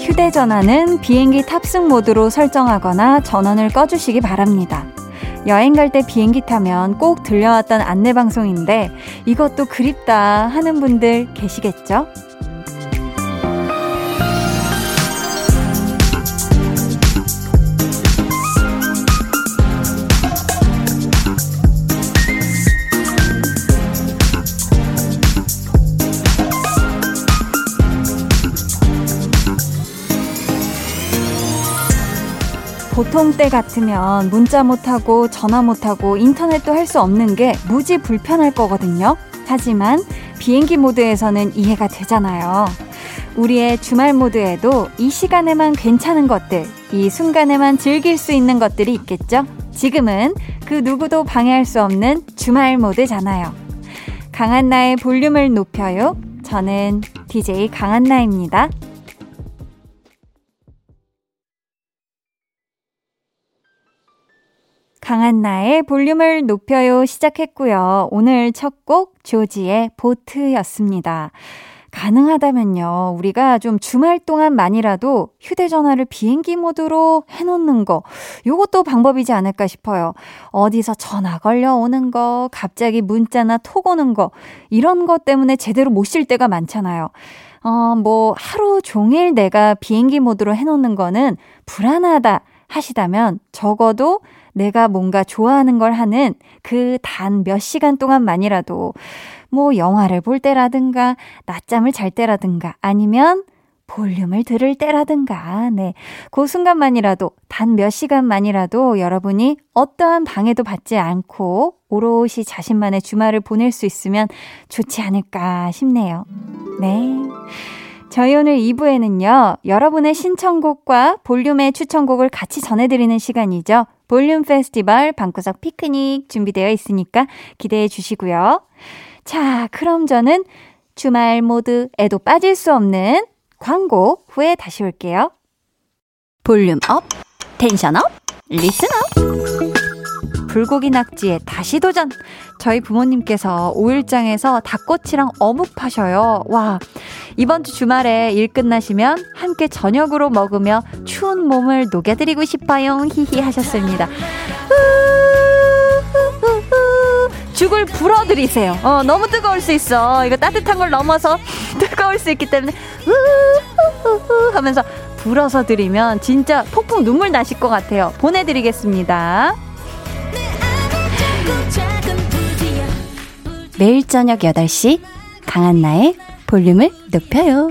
휴대전화는 비행기 탑승 모드로 설정하거나 전원을 꺼주시기 바랍니다. 여행 갈 때 비행기 타면 꼭 들려왔던 안내 방송인데 이것도 그립다 하는 분들 계시겠죠? 보통 때 같으면 문자 못하고 전화 못하고 인터넷도 할 수 없는 게 무지 불편할 거거든요. 하지만 비행기 모드에서는 이해가 되잖아요. 우리의 주말 모드에도 이 시간에만 괜찮은 것들, 이 순간에만 즐길 수 있는 것들이 있겠죠? 지금은 그 누구도 방해할 수 없는 주말 모드잖아요. 강한나의 볼륨을 높여요. 저는 DJ 강한나입니다. 강한 나의 볼륨을 높여요 시작했고요. 오늘 첫 곡 조지의 보트였습니다. 가능하다면요, 우리가 좀 주말 동안만이라도 휴대전화를 비행기 모드로 해놓는 거, 요것도 방법이지 않을까 싶어요. 어디서 전화 걸려오는 거, 갑자기 문자나 톡 오는 거, 이런 것 때문에 제대로 못 쉴 때가 많잖아요. 어, 뭐, 하루 종일 내가 비행기 모드로 해놓는 거는 불안하다 하시다면 적어도 내가 뭔가 좋아하는 걸 하는 그 단 몇 시간 동안만이라도 뭐 영화를 볼 때라든가 낮잠을 잘 때라든가 아니면 볼륨을 들을 때라든가, 네. 그 순간만이라도, 단 몇 시간만이라도 여러분이 어떠한 방해도 받지 않고 오롯이 자신만의 주말을 보낼 수 있으면 좋지 않을까 싶네요. 네. 저희 오늘 2부에는요, 여러분의 신청곡과 볼륨의 추천곡을 같이 전해드리는 시간이죠. 볼륨 페스티벌 방구석 피크닉 준비되어 있으니까 기대해 주시고요. 자, 그럼 저는 주말 모드에도 빠질 수 없는 광고 후에 다시 올게요. volume up, tension up, listen up. 불고기 낙지에 다시 도전! 저희 부모님께서 오일장에서 닭꼬치랑 어묵 파셔요. 와, 이번 주 주말에 일 끝나시면 함께 저녁으로 먹으며 추운 몸을 녹여드리고 싶어요. 히히 하셨습니다. 죽을 불어드리세요. 어, 너무 뜨거울 수 있어. 이거 따뜻한 걸 넘어서 뜨거울 수 있기 때문에 하면서 불어서 드리면 진짜 폭풍 눈물 나실 것 같아요. 보내드리겠습니다. 매일 저녁 8시 강한나의 볼륨을 높여요.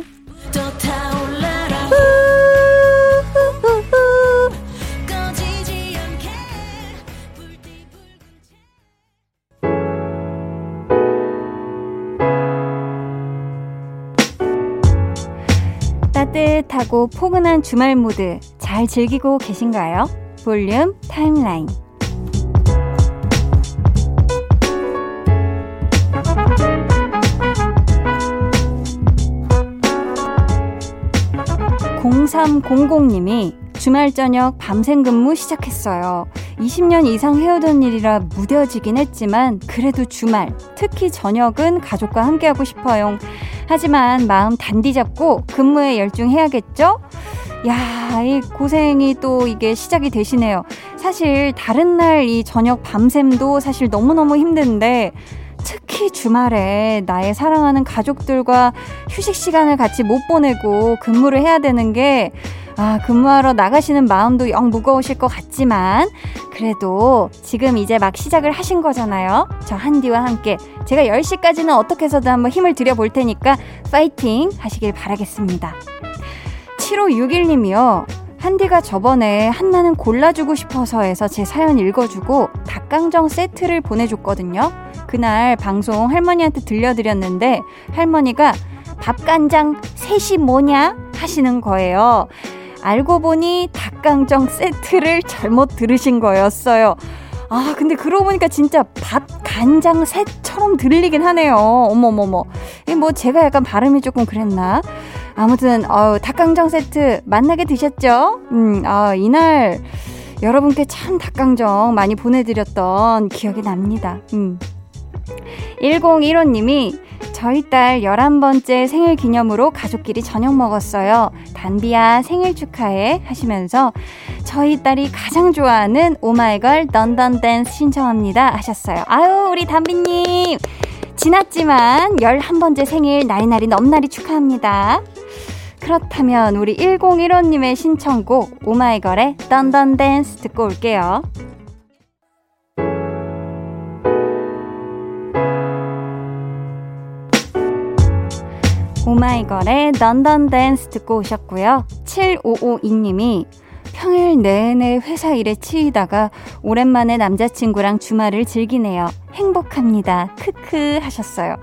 따뜻하고 포근한 주말 모드 잘 즐기고 계신가요? 볼륨 타임라인 (0300님이) 주말 저녁 밤샘 근무 시작했어요. 20년 이상 해오던 일이라 무뎌지긴 했지만 그래도 주말, 특히 저녁은 가족과 함께하고 싶어요. 하지만 마음 단디 잡고 근무에 열중해야겠죠? 야, 이 고생이 또 이게 시작이 되시네요. 사실 다른 날 이 저녁 밤샘도 사실 너무너무 힘든데 특히 주말에 나의 사랑하는 가족들과 휴식 시간을 같이 못 보내고 근무를 해야 되는 게 아, 근무하러 나가시는 마음도 영 무거우실 것 같지만, 그래도 지금 이제 막 시작을 하신 거잖아요. 저 한디와 함께 제가 10시까지는 어떻게 해서든 한번 힘을 들여볼 테니까 파이팅 하시길 바라겠습니다. 7561님이요. 한디가 저번에 한나는 골라주고 싶어서 해서 제 사연 읽어주고 닭강정 세트를 보내줬거든요. 그날 방송 할머니한테 들려드렸는데 할머니가 밥간장 셋이 뭐냐? 하시는 거예요. 알고 보니 닭강정 세트를 잘못 들으신 거였어요. 아, 근데 그러고 보니까 진짜 밥 간장 셋처럼 들리긴 하네요. 어머머머. 뭐 제가 약간 발음이 조금 그랬나? 아무튼, 어 닭강정 세트 만나게 드셨죠? 음, 아, 이날 여러분께 참 닭강정 많이 보내드렸던 기억이 납니다. 음. 1015님이 저희 딸 11번째 생일 기념으로 가족끼리 저녁 먹었어요. 단비야 생일 축하해 하시면서 저희 딸이 가장 좋아하는 오마이걸 런던 댄스 신청합니다 하셨어요. 아유 우리 단비님 지났지만 11번째 생일 나이나리 넘나리 축하합니다. 그렇다면 우리 1015님의 신청곡 오마이걸의 Dun Dun Dance 듣고 올게요. 오마이걸의 Dun Dun Dance 듣고 오셨고요. 7552님이 평일 내내 회사 일에 치이다가 오랜만에 남자친구랑 주말을 즐기네요. 행복합니다. 크크 하셨어요.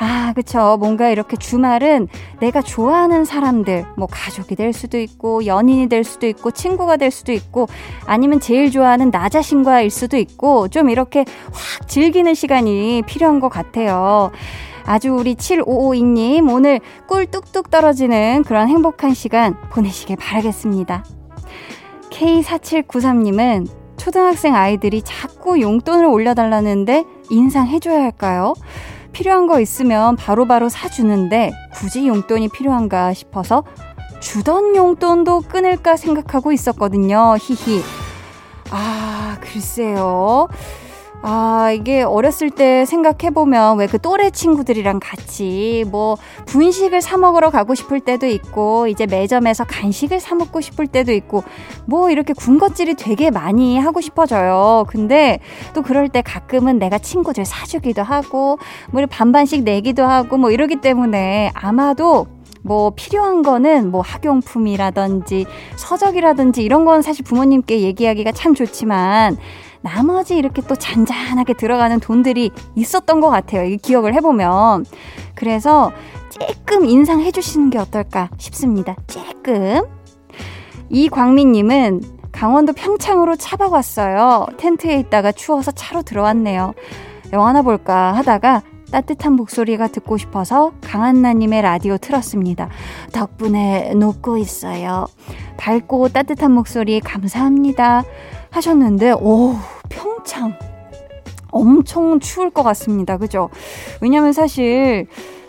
아, 그쵸. 뭔가 이렇게 주말은 내가 좋아하는 사람들, 뭐 가족이 될 수도 있고, 연인이 될 수도 있고, 친구가 될 수도 있고, 아니면 제일 좋아하는 나 자신과일 수도 있고, 좀 이렇게 확 즐기는 시간이 필요한 것 같아요. 아주 우리 7552님 오늘 꿀 뚝뚝 떨어지는 그런 행복한 시간 보내시길 바라겠습니다. K4793님은 초등학생 아이들이 자꾸 용돈을 올려달라는데 인상해줘야 할까요? 필요한 거 있으면 바로바로 바로 사주는데 굳이 용돈이 필요한가 싶어서 주던 용돈도 끊을까 생각하고 있었거든요. 히히. 아, 글쎄요. 아, 이게 어렸을 때 생각해보면 왜 그 또래 친구들이랑 같이 뭐 분식을 사먹으러 가고 싶을 때도 있고, 이제 매점에서 간식을 사먹고 싶을 때도 있고, 뭐 이렇게 군것질이 되게 많이 하고 싶어져요. 근데 또 그럴 때 가끔은 내가 친구들 사주기도 하고, 뭐 반반씩 내기도 하고, 뭐 이러기 때문에 아마도 뭐 필요한 거는 뭐 학용품이라든지 서적이라든지 이런 건 사실 부모님께 얘기하기가 참 좋지만 나머지 이렇게 또 잔잔하게 들어가는 돈들이 있었던 것 같아요. 이 기억을 해보면. 그래서 조금 인상해 주시는 게 어떨까 싶습니다. 조금. 이광민님은 강원도 평창으로 차박 왔어요. 텐트에 있다가 추워서 차로 들어왔네요. 영화나 볼까 하다가 따뜻한 목소리가 듣고 싶어서 강한나님의 라디오 틀었습니다. 덕분에 녹고 있어요. 밝고 따뜻한 목소리 감사합니다. 하셨는데, 오, 평창. 엄청 추울 것 같습니다. 그죠? 왜냐면 사실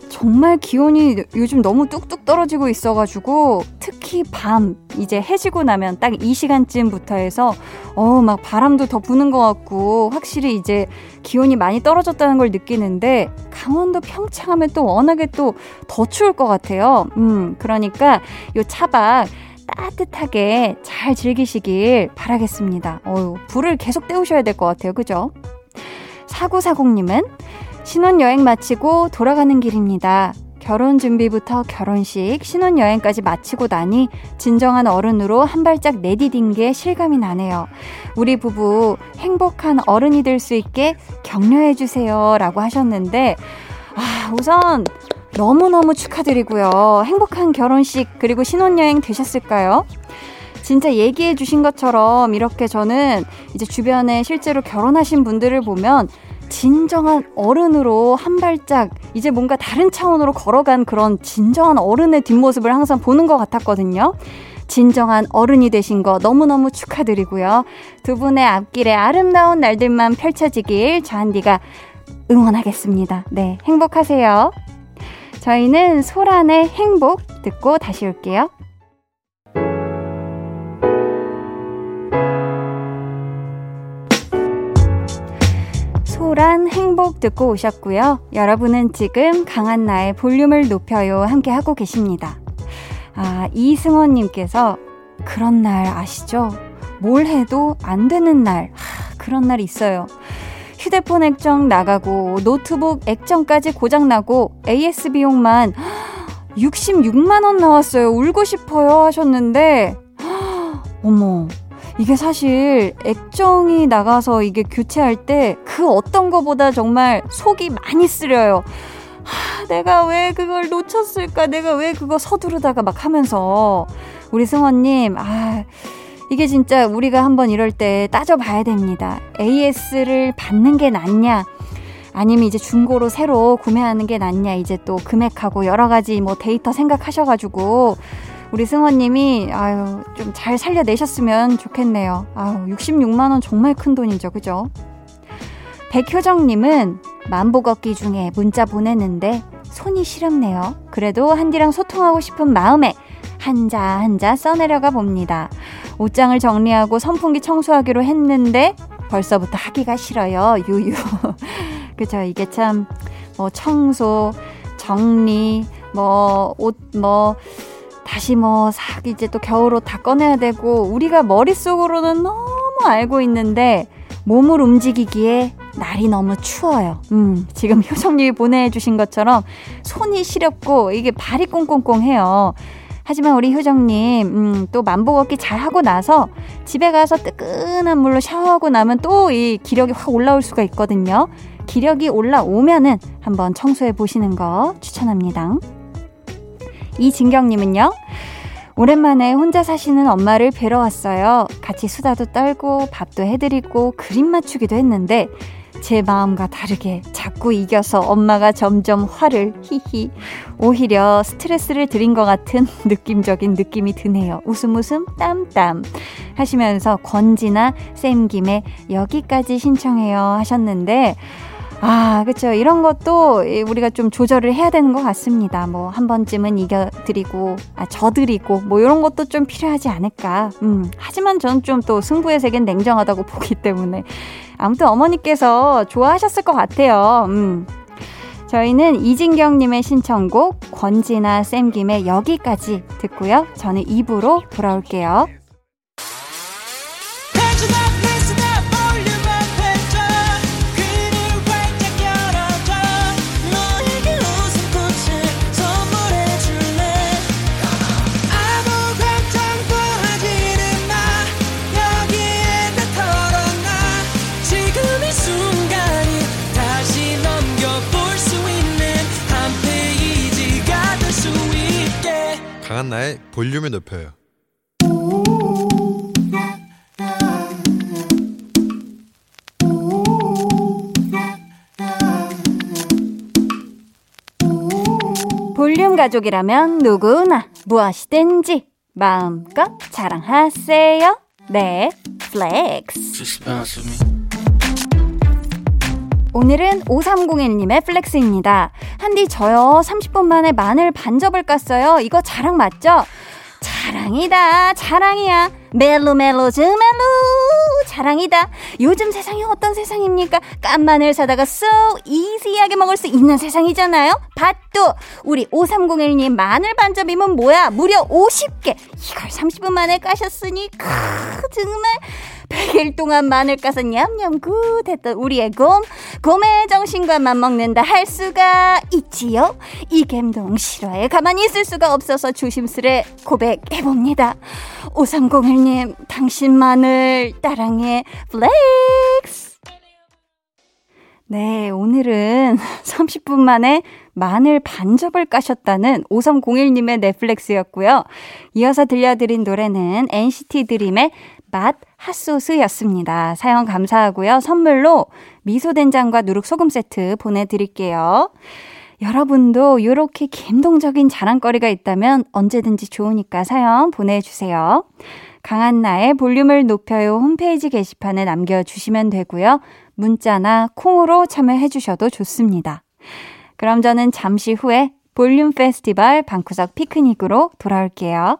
정말 기온이 요즘 너무 뚝뚝 떨어지고 있어가지고 특히 밤 이제 해지고 나면 딱 이 시간쯤부터 해서 어 막 바람도 더 부는 것 같고 확실히 이제 기온이 많이 떨어졌다는 걸 느끼는데 강원도 평창하면 또 워낙에 또 더 추울 것 같아요. 음 그러니까 요 차박 따뜻하게 잘 즐기시길 바라겠습니다. 어유 불을 계속 때우셔야 될 것 같아요. 그죠? 사구사공님은 신혼여행 마치고 돌아가는 길입니다. 결혼 준비부터 결혼식, 신혼여행까지 마치고 나니 진정한 어른으로 한 발짝 내디딘 게 실감이 나네요. 우리 부부 행복한 어른이 될 수 있게 격려해주세요. 라고 하셨는데, 아, 우선 너무너무 축하드리고요. 행복한 결혼식 그리고 신혼여행 되셨을까요? 진짜 얘기해 주신 것처럼 이렇게 저는 이제 주변에 실제로 결혼하신 분들을 보면 진정한 어른으로 한 발짝 이제 뭔가 다른 차원으로 걸어간 그런 진정한 어른의 뒷모습을 항상 보는 것 같았거든요. 진정한 어른이 되신 거 너무너무 축하드리고요. 두 분의 앞길에 아름다운 날들만 펼쳐지길 저한디가 응원하겠습니다. 네, 행복하세요. 저희는 소란의 행복 듣고 다시 올게요. 소란 행복 듣고 오셨고요. 여러분은 지금 강한 나의 볼륨을 높여요 함께 하고 계십니다. 아, 이승원님께서 그런 날 아시죠? 뭘 해도 안 되는 날. 하, 그런 날 있어요. 휴대폰 액정 나가고 노트북 액정까지 고장나고 AS 비용만 66만원 나왔어요. 울고 싶어요 하셨는데, 어머, 이게 사실 액정이 나가서 이게 교체할 때 그 어떤 거보다 정말 속이 많이 쓰려요. 하, 내가 왜 그걸 놓쳤을까? 내가 왜 그거 서두르다가 막 하면서. 우리 승원님, 아, 이게 진짜 우리가 한번 이럴 때 따져봐야 됩니다. AS를 받는 게 낫냐? 아니면 이제 중고로 새로 구매하는 게 낫냐, 이제 또 금액하고 여러 가지 뭐 데이터 생각하셔가지고, 우리 승원님이, 아유, 좀 잘 살려내셨으면 좋겠네요. 아유, 66만 원 정말 큰 돈이죠, 그죠? 백효정님은 만보 걷기 중에 문자 보냈는데 손이 시렵네요. 그래도 한디랑 소통하고 싶은 마음에 한자 한자 써내려가 봅니다. 옷장을 정리하고 선풍기 청소하기로 했는데 벌써부터 하기가 싫어요. 유유. 그죠. 이게 참, 뭐, 청소, 정리, 뭐, 옷, 뭐, 다시 뭐, 싹 이제 또 겨울옷 다 꺼내야 되고, 우리가 머릿속으로는 너무 알고 있는데, 몸을 움직이기에 날이 너무 추워요. 음, 지금 효정님이 보내주신 것처럼 손이 시렵고, 이게 발이 꽁꽁꽁 해요. 하지만 우리 효정님, 음, 또 만보 걷기 잘 하고 나서 집에 가서 뜨끈한 물로 샤워하고 나면 또 이 기력이 확 올라올 수가 있거든요. 기력이 올라오면은 한번 청소해 보시는 거 추천합니다. 이진경님은요, 오랜만에 혼자 사시는 엄마를 뵈러 왔어요. 같이 수다도 떨고 밥도 해드리고 그림 맞추기도 했는데 제 마음과 다르게 자꾸 이겨서 엄마가 점점 화를 히히 오히려 스트레스를 드린 것 같은 느낌적인 느낌이 드네요. 웃음 웃음 땀땀 하시면서 권지나 쌤김에 여기까지 신청해요 하셨는데 아, 그쵸. 이런 것도 우리가 좀 조절을 해야 되는 것 같습니다. 뭐, 한 번쯤은 이겨드리고, 아, 져드리고, 뭐, 이런 것도 좀 필요하지 않을까. 음, 하지만 전좀또 승부의 세계는 냉정하다고 보기 때문에. 아무튼 어머니께서 좋아하셨을 것 같아요. 음. 저희는 이진경님의 신청곡, 권지나 쌤김의 여기까지 듣고요. 저는 입으로 돌아올게요. 볼륨을 높여요. 볼륨 가족이라면 누구나 무엇이든지 마음껏 자랑하세요. 네, flex. 오늘은 5301님의 flex입니다. 한디 저요 30분 만에 마늘 반접을 깠어요. 이거 자랑 맞죠? 자랑이다 자랑이야. 멜로 멜로 즈 멜로 자랑이다. 요즘 세상이 어떤 세상입니까? 깐 마늘 사다가 so easy하게 먹을 수 있는 세상이잖아요. But 또. 우리 5301님 마늘 반접이면 뭐야? 무려 50개. 이걸 30분 만에 까셨으니 크 정말 100일 동안 마늘 까서 냠냠 good 했던 우리의 곰, 곰의 정신과 맞먹는다 할 수가 있지요? 이 갬동 실화에 가만히 있을 수가 없어서 조심스레 고백해봅니다. 5301님, 당신 마늘 따랑해 flex! 네, 오늘은 30분 만에 마늘 반접을 까셨다는 5301님의 넷플렉스였고요. 이어서 들려드린 노래는 NCT 드림의 맛 핫소스였습니다. 사연 감사하고요. 선물로 미소된장과 누룩소금 세트 보내드릴게요. 여러분도 이렇게 감동적인 자랑거리가 있다면 언제든지 좋으니까 사연 보내주세요. 강한나의 볼륨을 높여요 홈페이지 게시판에 남겨주시면 되고요. 문자나 콩으로 참여해주셔도 좋습니다. 그럼 저는 잠시 후에 볼륨 페스티벌 방구석 피크닉으로 돌아올게요.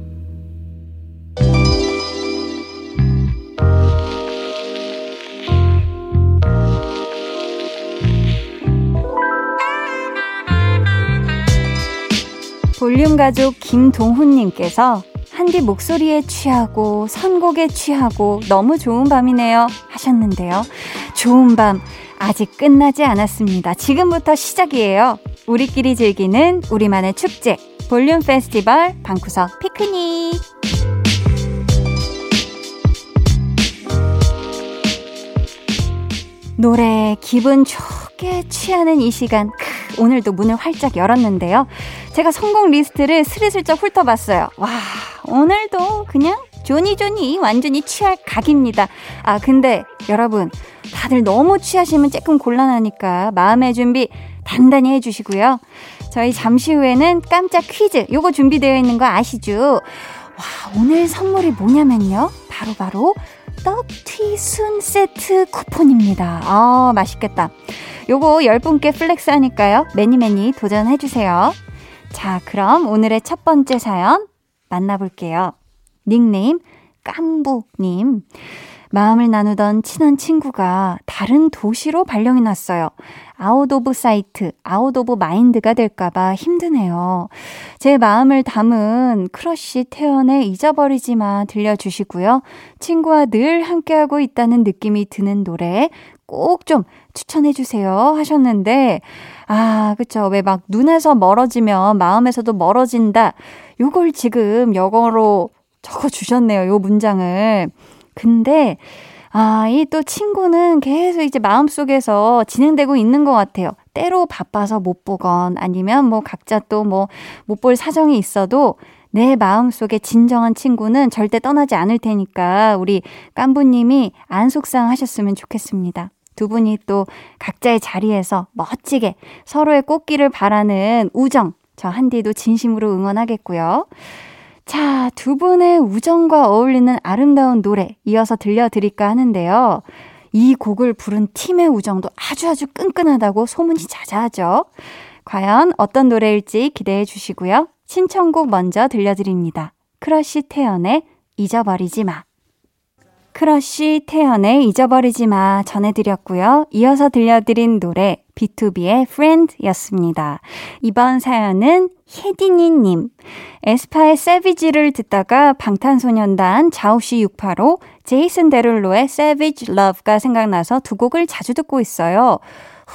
볼륨 가족 김동훈님께서 한디 목소리에 취하고 선곡에 취하고 너무 좋은 밤이네요 하셨는데요. 좋은 밤 아직 끝나지 않았습니다. 지금부터 시작이에요. 우리끼리 즐기는 우리만의 축제 볼륨 페스티벌 방구석 피크닉 노래 기분 좋게 취하는 이 시간 크, 오늘도 문을 활짝 열었는데요. 제가 선곡 리스트를 스리슬쩍 훑어봤어요. 와 오늘도 그냥 조니조니 완전히 취할 각입니다. 아 근데 여러분 다들 너무 취하시면 조금 곤란하니까 마음의 준비 단단히 해주시고요. 저희 잠시 후에는 깜짝 퀴즈 요거 준비되어 있는 거 아시죠? 와 오늘 선물이 뭐냐면요. 바로바로 바로 떡튀순 세트 쿠폰입니다. 아, 맛있겠다. 요거 10분께 flex 하니까요. Many many 도전해주세요. 자, 그럼 오늘의 첫 번째 사연 만나볼게요. 닉네임 깜부님. 마음을 나누던 친한 친구가 다른 도시로 발령이 났어요. Out of sight, out of mind가 될까봐 힘드네요. 제 마음을 담은 크러쉬 태연의 잊어버리지 마 들려주시고요. 친구와 늘 함께하고 있다는 느낌이 드는 노래 꼭 좀 추천해 주세요 하셨는데, 아, 그쵸. 왜 막 눈에서 멀어지면 마음에서도 멀어진다. 요걸 지금 영어로 적어 주셨네요. 요 문장을. 근데, 아, 이 또 친구는 계속 이제 마음속에서 진행되고 있는 것 같아요. 때로 바빠서 못 보건 아니면 뭐 각자 또 뭐 못 볼 사정이 있어도 내 마음속에 진정한 친구는 절대 떠나지 않을 테니까 우리 깐부님이 안 속상하셨으면 좋겠습니다. 두 분이 또 각자의 자리에서 멋지게 서로의 꽃길을 바라는 우정, 저 한디도 진심으로 응원하겠고요. 자, 두 분의 우정과 어울리는 아름다운 노래 이어서 들려드릴까 하는데요. 이 곡을 부른 팀의 우정도 아주 아주 끈끈하다고 소문이 자자하죠. 과연 어떤 노래일지 기대해 주시고요. 신청곡 먼저 들려드립니다. 크러쉬 태연의 잊어버리지 마. 크러쉬 태연의 잊어버리지 마 전해드렸고요. 이어서 들려드린 노래 BTOB의 Friend였습니다. 이번 사연은 혜디니님. 에스파의 Savage를 듣다가 방탄소년단 Jawsh 685, 제이슨 데룰로의 Savage Love가 생각나서 두 곡을 자주 듣고 있어요.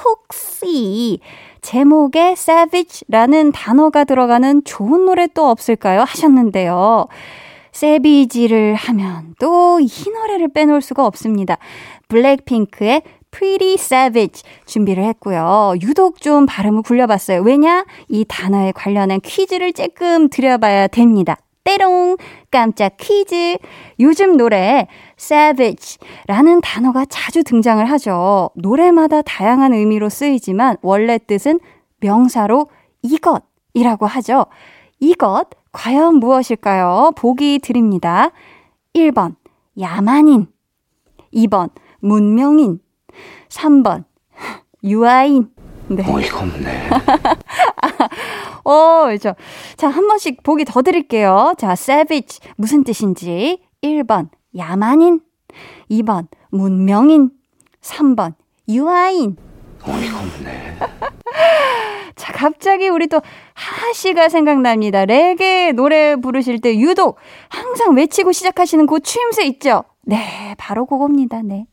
혹시 제목에 Savage라는 단어가 들어가는 좋은 노래 또 없을까요? 하셨는데요. 세비지를 하면 또 이 노래를 빼놓을 수가 없습니다. 블랙핑크의 Pretty Savage 준비를 했고요. 유독 좀 발음을 굴려봤어요. 왜냐? 이 단어에 관련한 퀴즈를 조금 드려봐야 됩니다. 때롱! 깜짝 퀴즈! 요즘 노래 savage라는 단어가 자주 등장을 하죠. 노래마다 다양한 의미로 쓰이지만 원래 뜻은 명사로 이것이라고 하죠. 이것 과연 무엇일까요? 보기 드립니다. 1번 야만인 2번 문명인 3번 유아인 네. 어이가 없네. 어, 그죠. 자, 한 번씩 보기 더 드릴게요. 자, savage 무슨 뜻인지. 1번 야만인 2번 문명인 3번 유아인 어이가 없네. 자, 갑자기 우리 또 하하 씨가 생각납니다. 레게 노래 부르실 때 유독 항상 외치고 시작하시는 그 추임새 있죠? 네, 바로 그겁니다. 네.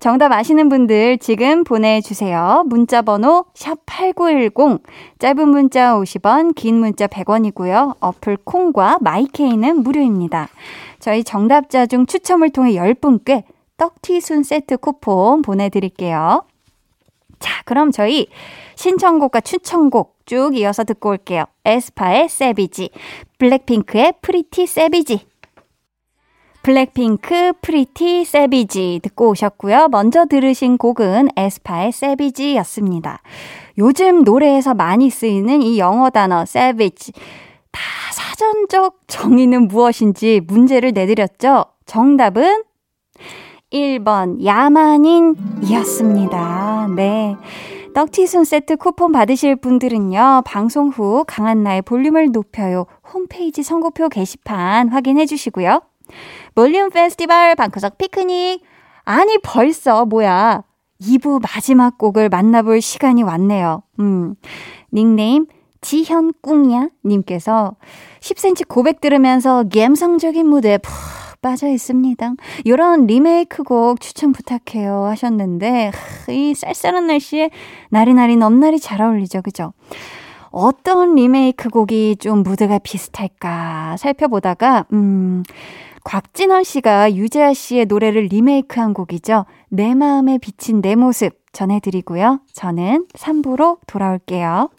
정답 아시는 분들 지금 보내주세요. 문자 번호 샵8910. 짧은 문자 50원, 긴 문자 100원이고요. 어플 콩과 마이케이는 무료입니다. 저희 정답자 중 추첨을 통해 10분께 떡튀순 세트 쿠폰 보내드릴게요. 자, 그럼 저희 신청곡과 추천곡 쭉 이어서 듣고 올게요. 에스파의 Savage, 블랙핑크의 Pretty Savage, 블랙핑크 Pretty Savage 듣고 오셨고요. 먼저 들으신 곡은 에스파의 Savage였습니다. 요즘 노래에서 많이 쓰이는 이 영어 단어 savage 다 사전적 정의는 무엇인지 문제를 내드렸죠. 정답은 1번 야만인이었습니다. 네. 떡튀순 세트 쿠폰 받으실 분들은요, 방송 후 강한나의 볼륨을 높여요 홈페이지 선고표 게시판 확인해 주시고요. 볼륨 페스티벌 방구석 피크닉. 아니, 벌써 뭐야. 2부 마지막 곡을 만나볼 시간이 왔네요. 음. 닉네임 지현꿍야 님께서 10cm 고백 들으면서 감성적인 무대에 푹 빠져 있습니다. 이런 리메이크 곡 추천 부탁해요 하셨는데 이 쌀쌀한 날씨에 나리나리 넘나리 잘 어울리죠. 그죠? 어떤 리메이크 곡이 좀 무드가 비슷할까 살펴보다가, 음, 곽진원 씨가 유재하 씨의 노래를 리메이크한 곡이죠. 내 마음에 비친 내 모습 전해드리고요. 저는 3부로 돌아올게요.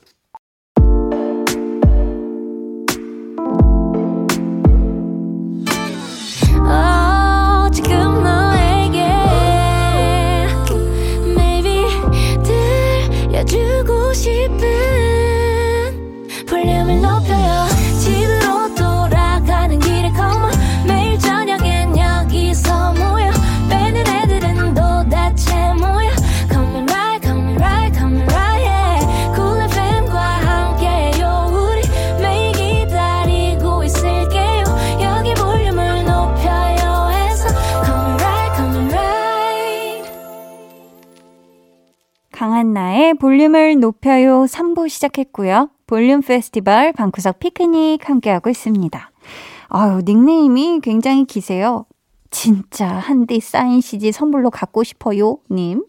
love place. 강한나의 볼륨을 높여요 3부 시작했고요. 볼륨 페스티벌 방구석 피크닉 함께하고 있습니다. 아유, 닉네임이 굉장히 기세요. 진짜 한디 사인 CG 선물로 갖고 싶어요, 님.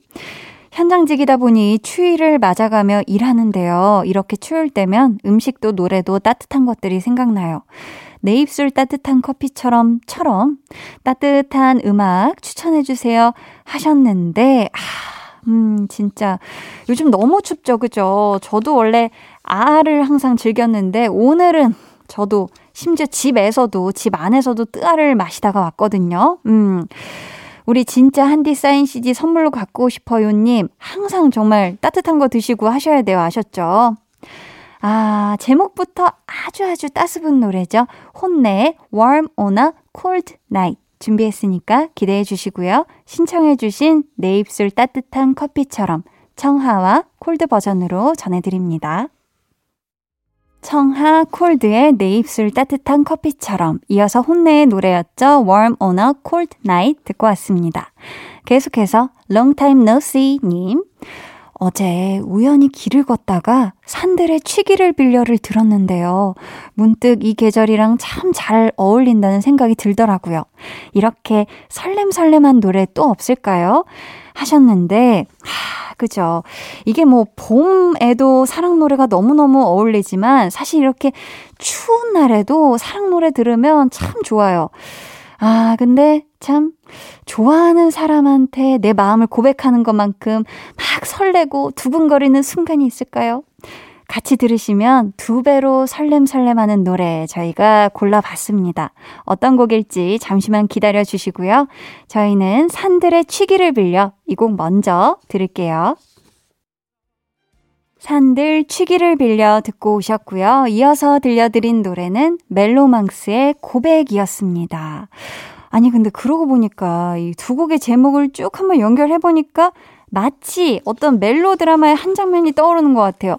현장직이다 보니 추위를 맞아가며 일하는데요. 이렇게 추울 때면 음식도 노래도 따뜻한 것들이 생각나요. 내 입술 따뜻한 커피처럼, 처럼 따뜻한 음악 추천해주세요 하셨는데, 아, 음, 진짜. 요즘 너무 춥죠, 그죠? 저도 원래 아를 항상 즐겼는데, 오늘은 저도 심지어 집에서도, 집 안에서도 뜨아를 마시다가 왔거든요. 음. 우리 진짜 한디 사인 CD 선물로 갖고 싶어요님, 항상 정말 따뜻한 거 드시고 하셔야 돼요. 아셨죠? 아, 제목부터 아주 아주 따스분 노래죠. 혼내의 Warm on a Cold Night. 준비했으니까 기대해 주시고요. 신청해 주신 내 입술 따뜻한 커피처럼 청하와 콜드 버전으로 전해드립니다. 청하 콜드의 내 입술 따뜻한 커피처럼 이어서 혼내의 노래였죠. Warm on a Cold Night 듣고 왔습니다. 계속해서 Long Time No See 님. 어제 우연히 길을 걷다가 산들의 취기를 빌려를 들었는데요. 문득 이 계절이랑 참 잘 어울린다는 생각이 들더라고요. 이렇게 설렘설렘한 노래 또 없을까요? 하셨는데, 하, 그죠. 이게 뭐 봄에도 사랑 노래가 너무너무 어울리지만 사실 이렇게 추운 날에도 사랑 노래 들으면 참 좋아요. 아, 근데 참 좋아하는 사람한테 내 마음을 고백하는 것만큼 막 설레고 두근거리는 순간이 있을까요? 같이 들으시면 두 배로 설렘설렘 하는 노래 저희가 골라봤습니다. 어떤 곡일지 잠시만 기다려 주시고요. 저희는 산들의 취기를 빌려 이 곡 먼저 들을게요. 산들 취기를 빌려 듣고 오셨고요. 이어서 들려드린 노래는 멜로망스의 고백이었습니다. 아니, 근데 그러고 보니까 이 두 곡의 제목을 쭉 한번 연결해 보니까 마치 어떤 멜로 드라마의 한 장면이 떠오르는 것 같아요.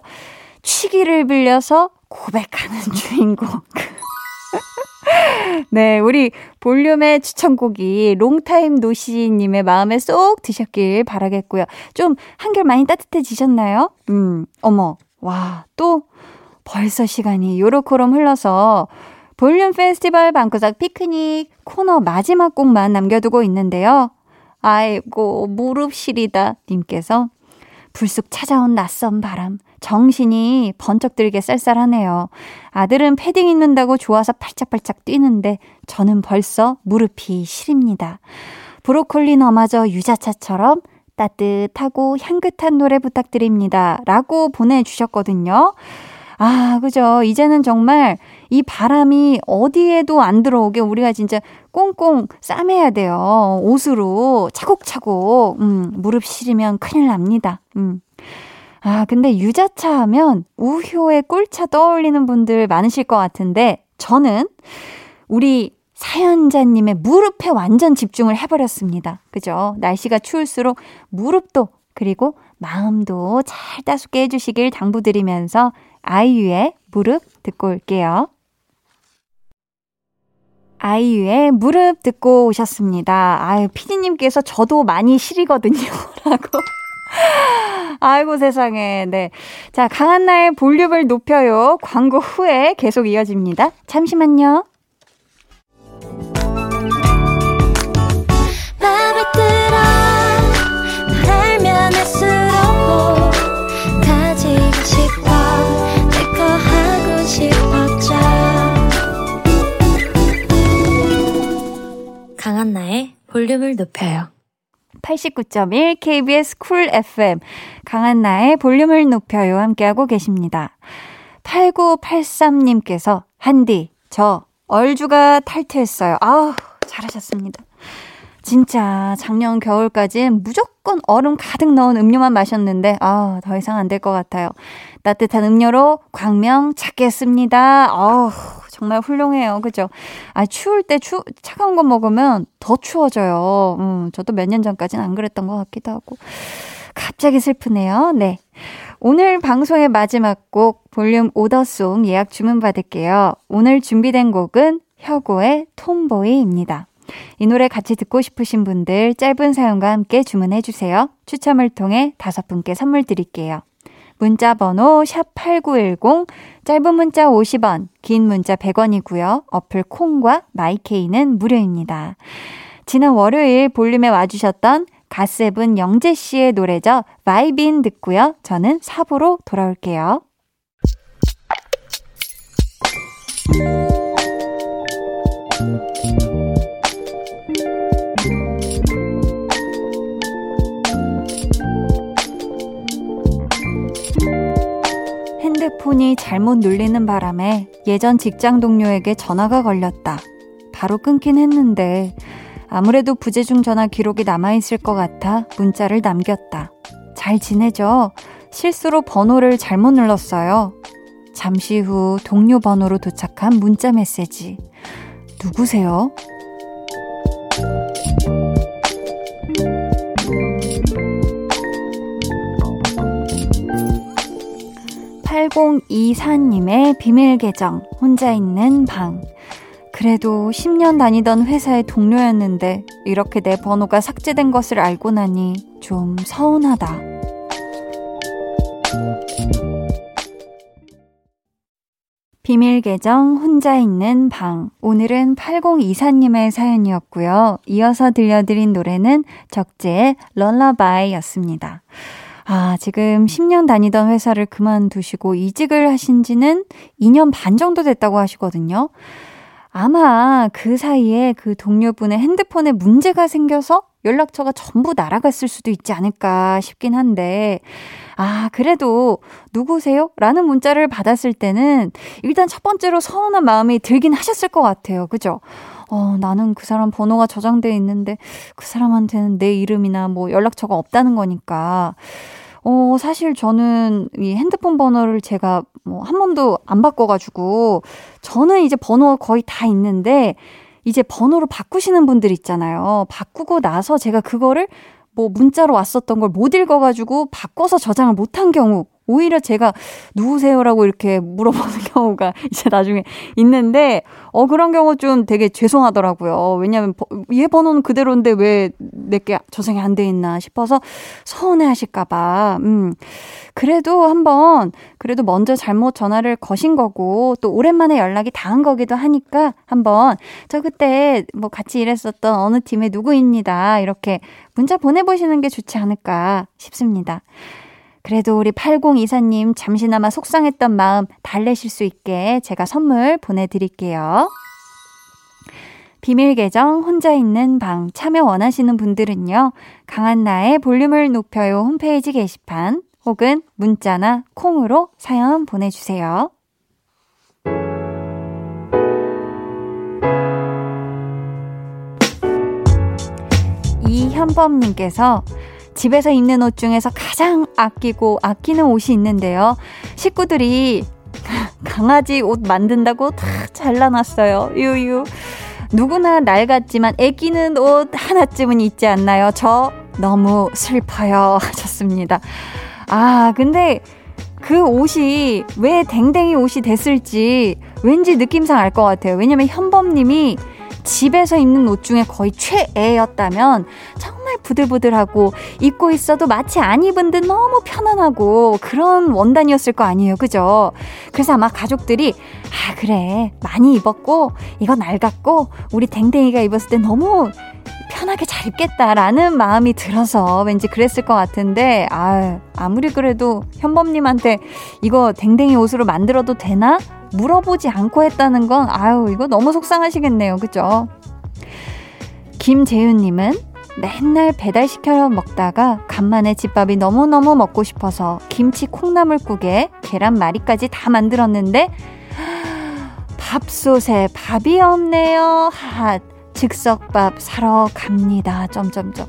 취기를 빌려서 고백하는 주인공. 네, 우리 볼륨의 추천곡이 Long time no see님의 마음에 쏙 드셨길 바라겠고요. 좀 한결 많이 따뜻해지셨나요? 음, 어머, 와, 또 벌써 시간이 요렇게럼 흘러서 볼륨 페스티벌 방구석 피크닉 코너 마지막 곡만 남겨두고 있는데요. 아이고, 무릎 시리다 님께서 불쑥 찾아온 낯선 바람. 정신이 번쩍 들게 쌀쌀하네요. 아들은 패딩 입는다고 좋아서 팔짝팔짝 뛰는데 저는 벌써 무릎이 시립니다. 브로콜리 너마저 유자차처럼 따뜻하고 향긋한 노래 부탁드립니다. 라고 보내주셨거든요. 아, 그죠. 이제는 정말 이 바람이 어디에도 안 들어오게 우리가 진짜 꽁꽁 싸매야 돼요. 옷으로 차곡차곡. 음, 무릎 시리면 큰일 납니다. 음. 아, 근데 유자차 하면 우효의 꿀차 떠올리는 분들 많으실 것 같은데, 저는 우리 사연자님의 무릎에 완전 집중을 해버렸습니다. 그죠? 날씨가 추울수록 무릎도, 그리고 마음도 잘 따숩게 해주시길 당부드리면서 아이유의 무릎 듣고 올게요. 아이유의 무릎 듣고 오셨습니다. 아유, 피디님께서 저도 많이 시리거든요. 라고. 아이고 세상에. 네. 자, 강한나의 볼륨을 높여요. 광고 후에 계속 이어집니다. 잠시만요. 강한나의 볼륨을 높여요. 89.1 KBS 쿨 FM 강한나의 볼륨을 높여요 함께하고 계십니다. 8983님께서 한디 저 얼주가 탈퇴했어요. 아우 잘하셨습니다. 진짜 작년 겨울까진 무조건 얼음 가득 넣은 음료만 마셨는데 아, 더 이상 안 될 것 같아요. 따뜻한 음료로 광명 찾겠습니다. 아우, 정말 훌륭해요. 그죠? 아, 추울 때 추, 차가운 거 먹으면 더 추워져요. 음, 저도 몇 년 전까지는 안 그랬던 것 같기도 하고. 갑자기 슬프네요. 네. 오늘 방송의 마지막 곡 볼륨 오더송 예약 주문 받을게요. 오늘 준비된 곡은 혁오의 톰보이입니다. 이 노래 같이 듣고 싶으신 분들 짧은 사연과 함께 주문해 주세요. 추첨을 통해 다섯 분께 선물 드릴게요. 문자 번호 샵8910 짧은 문자 50원, 긴 문자 100원이고요. 어플 콩과 마이케이는 무료입니다. 지난 월요일 볼륨에 와주셨던 가세븐 영재 씨의 노래죠. 바이빈 듣고요. 저는 4부로 돌아올게요. 폰이 잘못 눌리는 바람에 예전 직장 동료에게 전화가 걸렸다. 바로 끊긴 했는데 아무래도 부재중 전화 기록이 남아있을 것 같아 문자를 남겼다. 잘 지내죠? 실수로 번호를 잘못 눌렀어요. 잠시 후 동료 번호로 도착한 문자 메시지. 누구세요? 8024님의 비밀 계정, 혼자 있는 방. 그래도 10년 다니던 회사의 동료였는데 이렇게 내 번호가 삭제된 것을 알고 나니 좀 서운하다. 비밀 계정 혼자 있는 방. 오늘은 8024님의 사연이었고요. 이어서 들려드린 노래는 적재의 럴라바이였습니다. 아, 지금 10년 다니던 회사를 그만두시고 이직을 하신 지는 2년 반 정도 됐다고 하시거든요. 아마 그 사이에 그 동료분의 핸드폰에 문제가 생겨서 연락처가 전부 날아갔을 수도 있지 않을까 싶긴 한데, 아, 그래도 누구세요? 라는 문자를 받았을 때는 일단 첫 번째로 서운한 마음이 들긴 하셨을 것 같아요. 그죠? 어, 나는 그 사람 번호가 저장돼 있는데 그 사람한테는 내 이름이나 뭐 연락처가 없다는 거니까. 어, 사실 저는 이 핸드폰 번호를 제가 뭐 한 번도 안 바꿔가지고 저는 이제 번호가 거의 다 있는데 이제 번호를 바꾸시는 분들 있잖아요. 바꾸고 나서 제가 그거를 뭐 문자로 왔었던 걸 못 읽어가지고 바꿔서 저장을 못한 경우 오히려 제가 누구세요라고 이렇게 물어보는 경우가 이제 나중에 있는데, 어, 그런 경우 좀 되게 죄송하더라고요. 왜냐면 얘 번호는 그대로인데 왜 내게 저장이 안 돼 있나 싶어서 서운해 하실까 봐, 음. 그래도 한번, 그래도 먼저 잘못 전화를 거신 거고, 또 오랜만에 연락이 닿은 거기도 하니까 한번, 저 그때 뭐 같이 일했었던 어느 팀의 누구입니다. 이렇게 문자 보내 보시는 게 좋지 않을까 싶습니다. 그래도 우리 8024님 잠시나마 속상했던 마음 달래실 수 있게 제가 선물 보내드릴게요. 비밀 계정 혼자 있는 방 참여 원하시는 분들은요. 강한나의 볼륨을 높여요 홈페이지 게시판 혹은 문자나 콩으로 사연 보내주세요. 이현범님께서 집에서 입는 옷 중에서 가장 아끼고 아끼는 옷이 있는데요. 식구들이 강아지 옷 만든다고 다 잘라놨어요. 유유. 누구나 낡았지만 애끼는 옷 하나쯤은 있지 않나요? 저 너무 슬퍼요. 하셨습니다. 아, 근데 그 옷이 왜 댕댕이 옷이 됐을지 왠지 느낌상 알 것 같아요. 왜냐면 현범님이 집에서 입는 옷 중에 거의 최애였다면 정말 부들부들하고 입고 있어도 마치 안 입은 듯 너무 편안하고 그런 원단이었을 거 아니에요. 그죠? 그래서 아마 가족들이 아, 그래. 많이 입었고 이건 낡았고 우리 댕댕이가 입었을 때 너무 편하게 잘 입겠다라는 마음이 들어서 왠지 그랬을 것 같은데, 아 아무리 그래도 현범님한테 이거 댕댕이 옷으로 만들어도 되나? 물어보지 않고 했다는 건, 아유, 이거 너무 속상하시겠네요. 그죠? 김재윤님은 맨날 배달시켜 먹다가 간만에 집밥이 너무너무 먹고 싶어서 김치 콩나물국에 계란말이까지 다 만들었는데 밥솥에 밥이 없네요. 핫. 즉석밥 사러 갑니다. 점점점.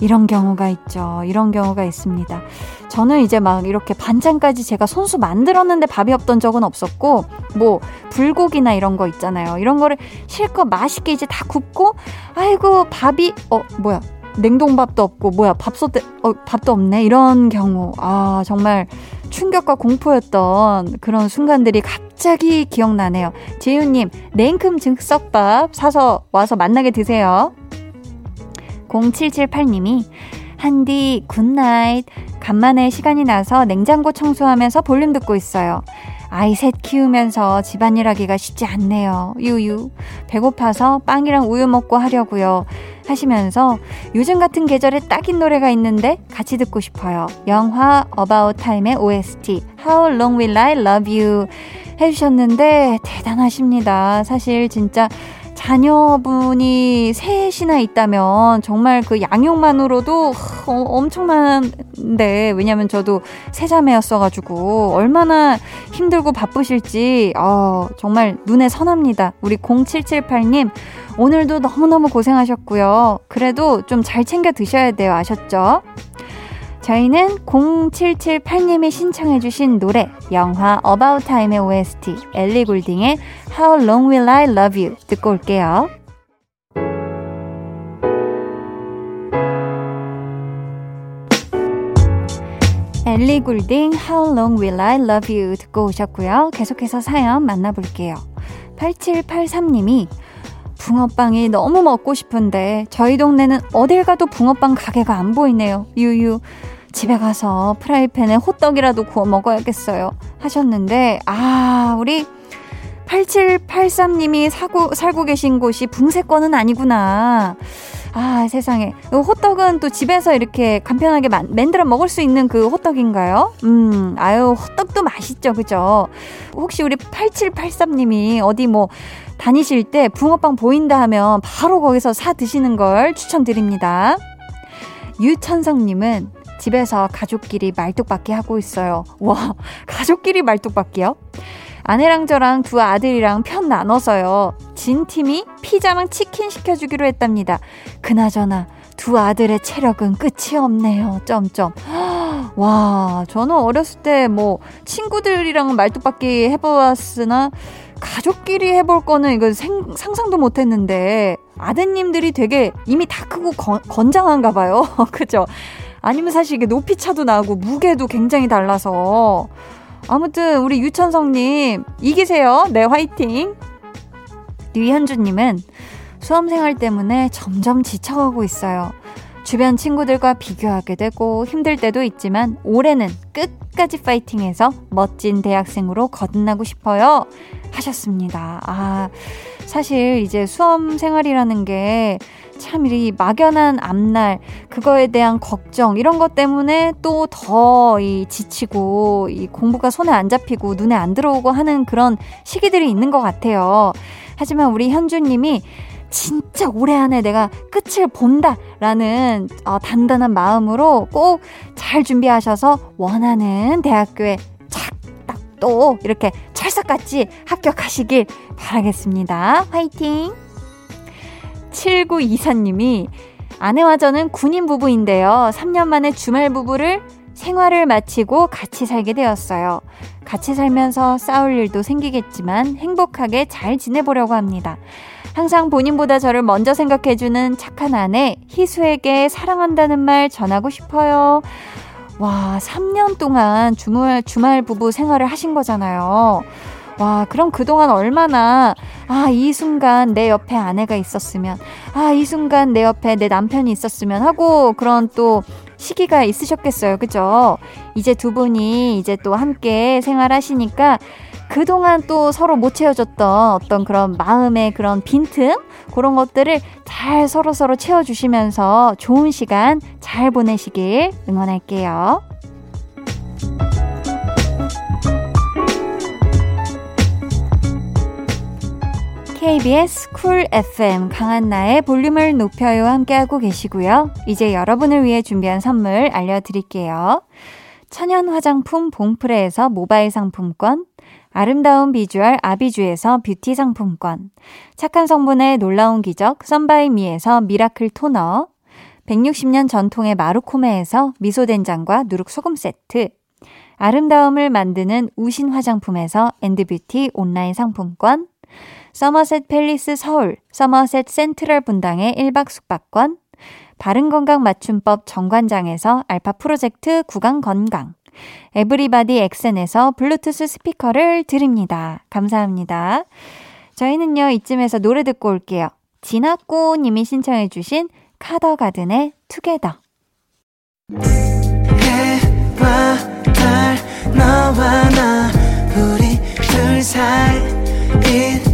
이런 경우가 있죠. 이런 경우가 있습니다. 저는 이제 막 이렇게 반찬까지 제가 손수 만들었는데 밥이 없던 적은 없었고, 뭐, 불고기나 이런 거 있잖아요. 이런 거를 실컷 맛있게 이제 다 굽고, 아이고, 밥이, 어, 뭐야. 냉동밥도 없고, 뭐야, 밥솥에, 어, 밥도 없네. 이런 경우. 아, 정말 충격과 공포였던 그런 순간들이 갑자기 기억나네요. 재윤님, 냉큼 즉석밥 사서 와서 맛나게 드세요. 0778님이 한디 good night 간만에 시간이 나서 냉장고 청소하면서 볼륨 듣고 있어요. 아이 셋 키우면서 집안일 하기가 쉽지 않네요. 유유. 배고파서 빵이랑 우유 먹고 하려고요. 하시면서 요즘 같은 계절에 딱인 노래가 있는데 같이 듣고 싶어요. 영화 About Time의 OST How Long Will I Love You 해주셨는데 대단하십니다. 사실 진짜 자녀분이 셋이나 있다면 정말 그 양육만으로도 어, 엄청난데 왜냐면 저도 세자매였어가지고 얼마나 힘들고 바쁘실지 어, 정말 눈에 선합니다. 우리 0778님 오늘도 너무너무 고생하셨고요. 그래도 좀 잘 챙겨 드셔야 돼요. 아셨죠? 저희는 0778님이 신청해주신 노래, 영화 About Time의 OST, 엘리 골딩의 How Long Will I Love You 듣고 올게요. 엘리 굴딩 How Long Will I Love You 듣고 오셨고요. 계속해서 사연 만나볼게요. 8783님이 붕어빵이 너무 먹고 싶은데 저희 동네는 어딜 가도 붕어빵 가게가 안 보이네요. 유유. 집에 가서 프라이팬에 호떡이라도 구워 먹어야겠어요. 하셨는데, 아, 우리 8783님이 사고, 살고 계신 곳이 붕세권은 아니구나. 아, 세상에. 호떡은 또 집에서 이렇게 간편하게 만, 만들어 먹을 수 있는 그 호떡인가요? 음, 아유, 호떡도 맛있죠, 그죠? 혹시 우리 8783님이 어디 뭐 다니실 때 붕어빵 보인다 하면 바로 거기서 사 드시는 걸 추천드립니다. 유천성님은 집에서 가족끼리 말뚝박기 하고 있어요. 와, 가족끼리 말뚝박기요? 아내랑 저랑 두 아들이랑 편 나눠서요. 진 팀이 피자랑 치킨 시켜주기로 했답니다. 그나저나 두 아들의 체력은 끝이 없네요. 점점. 와, 저는 어렸을 때 뭐 친구들이랑 말뚝박기 해보았으나 가족끼리 해볼 거는 이거 생, 상상도 못 했는데 아드님들이 되게 이미 다 크고 건, 건장한가 봐요. 그죠? 아니면 사실 이게 높이 차도 나고 무게도 굉장히 달라서 아무튼 우리 유천성님 이기세요. 네 화이팅. 류현주님은 수험생활 때문에 점점 지쳐가고 있어요. 주변 친구들과 비교하게 되고 힘들 때도 있지만 올해는 끝까지 파이팅해서 멋진 대학생으로 거듭나고 싶어요. 하셨습니다. 아, 사실 이제 수험 생활이라는 게 참 이 막연한 앞날 그거에 대한 걱정 이런 것 때문에 또 더 이 지치고 이 공부가 손에 안 잡히고 눈에 안 들어오고 하는 그런 시기들이 있는 것 같아요. 하지만 우리 현주님이 진짜 올해 안에 내가 끝을 본다라는 어, 단단한 마음으로 꼭 잘 준비하셔서 원하는 대학교에 착딱 또 이렇게 찰싹같이 합격하시길 바라겠습니다. 화이팅! 7924님이 아내와 저는 군인 부부인데요. 3년 만에 주말 부부를 생활을 마치고 같이 살게 되었어요. 같이 살면서 싸울 일도 생기겠지만 행복하게 잘 지내보려고 합니다. 항상 본인보다 저를 먼저 생각해주는 착한 아내 희수에게 사랑한다는 말 전하고 싶어요. 와, 3년 동안 주말, 주말 부부 생활을 하신 거잖아요. 와, 그럼 그동안 얼마나, 아, 이 순간 내 옆에 아내가 있었으면, 아, 이 순간 내 옆에 내 남편이 있었으면 하고, 그런 또 시기가 있으셨겠어요. 그죠? 이제 두 분이 이제 또 함께 생활하시니까, 그동안 또 서로 못 채워줬던 어떤 그런 마음의 그런 빈틈 그런 것들을 잘 서로서로 채워주시면서 좋은 시간 잘 보내시길 응원할게요. KBS 쿨 FM 강한나의 볼륨을 높여요 함께하고 계시고요. 이제 여러분을 위해 준비한 선물 알려드릴게요. 천연 화장품 봉프레에서 모바일 상품권, 아름다운 비주얼 아비주에서 뷰티 상품권, 착한 성분의 놀라운 기적 썬바이미에서 미라클 토너, 160년 전통의 마루코메에서 미소된장과 누룩소금 세트, 아름다움을 만드는 우신 화장품에서 엔드뷰티 온라인 상품권, 서머셋 팰리스 서울, 서머셋 센트럴 분당의 1박 숙박권, 바른건강 맞춤법 정관장에서 알파 프로젝트 구강 건강, 에브리바디 엑센에서 블루투스 스피커를 드립니다. 감사합니다. 저희는요, 이쯤에서 노래 듣고 올게요. 진학고님이 신청해주신 카더가든의 Together. 해와 달, 너와 나, 우리 둘 사이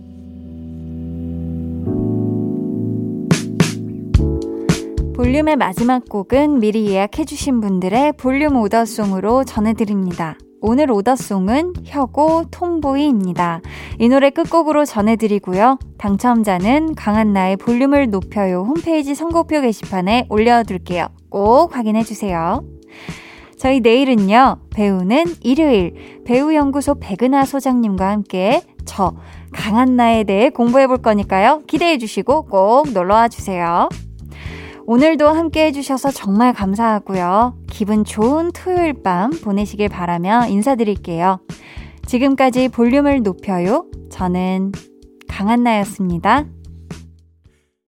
볼륨의 마지막 곡은 미리 예약해주신 분들의 볼륨 오더송으로 전해드립니다. 오늘 오더송은 혁오 통보이입니다. 이 노래 끝곡으로 전해드리고요. 당첨자는 강한나의 볼륨을 높여요 홈페이지 선곡표 게시판에 올려둘게요. 꼭 확인해주세요. 저희 내일은요, 배우는 일요일 배우연구소 백은하 소장님과 함께 저 강한나에 대해 공부해 볼 거니까요. 기대해 주시고 꼭 놀러와 주세요. 오늘도 함께 해주셔서 정말 감사하고요. 기분 좋은 토요일 밤 보내시길 바라며 인사드릴게요. 지금까지 볼륨을 높여요. 저는 강한나였습니다.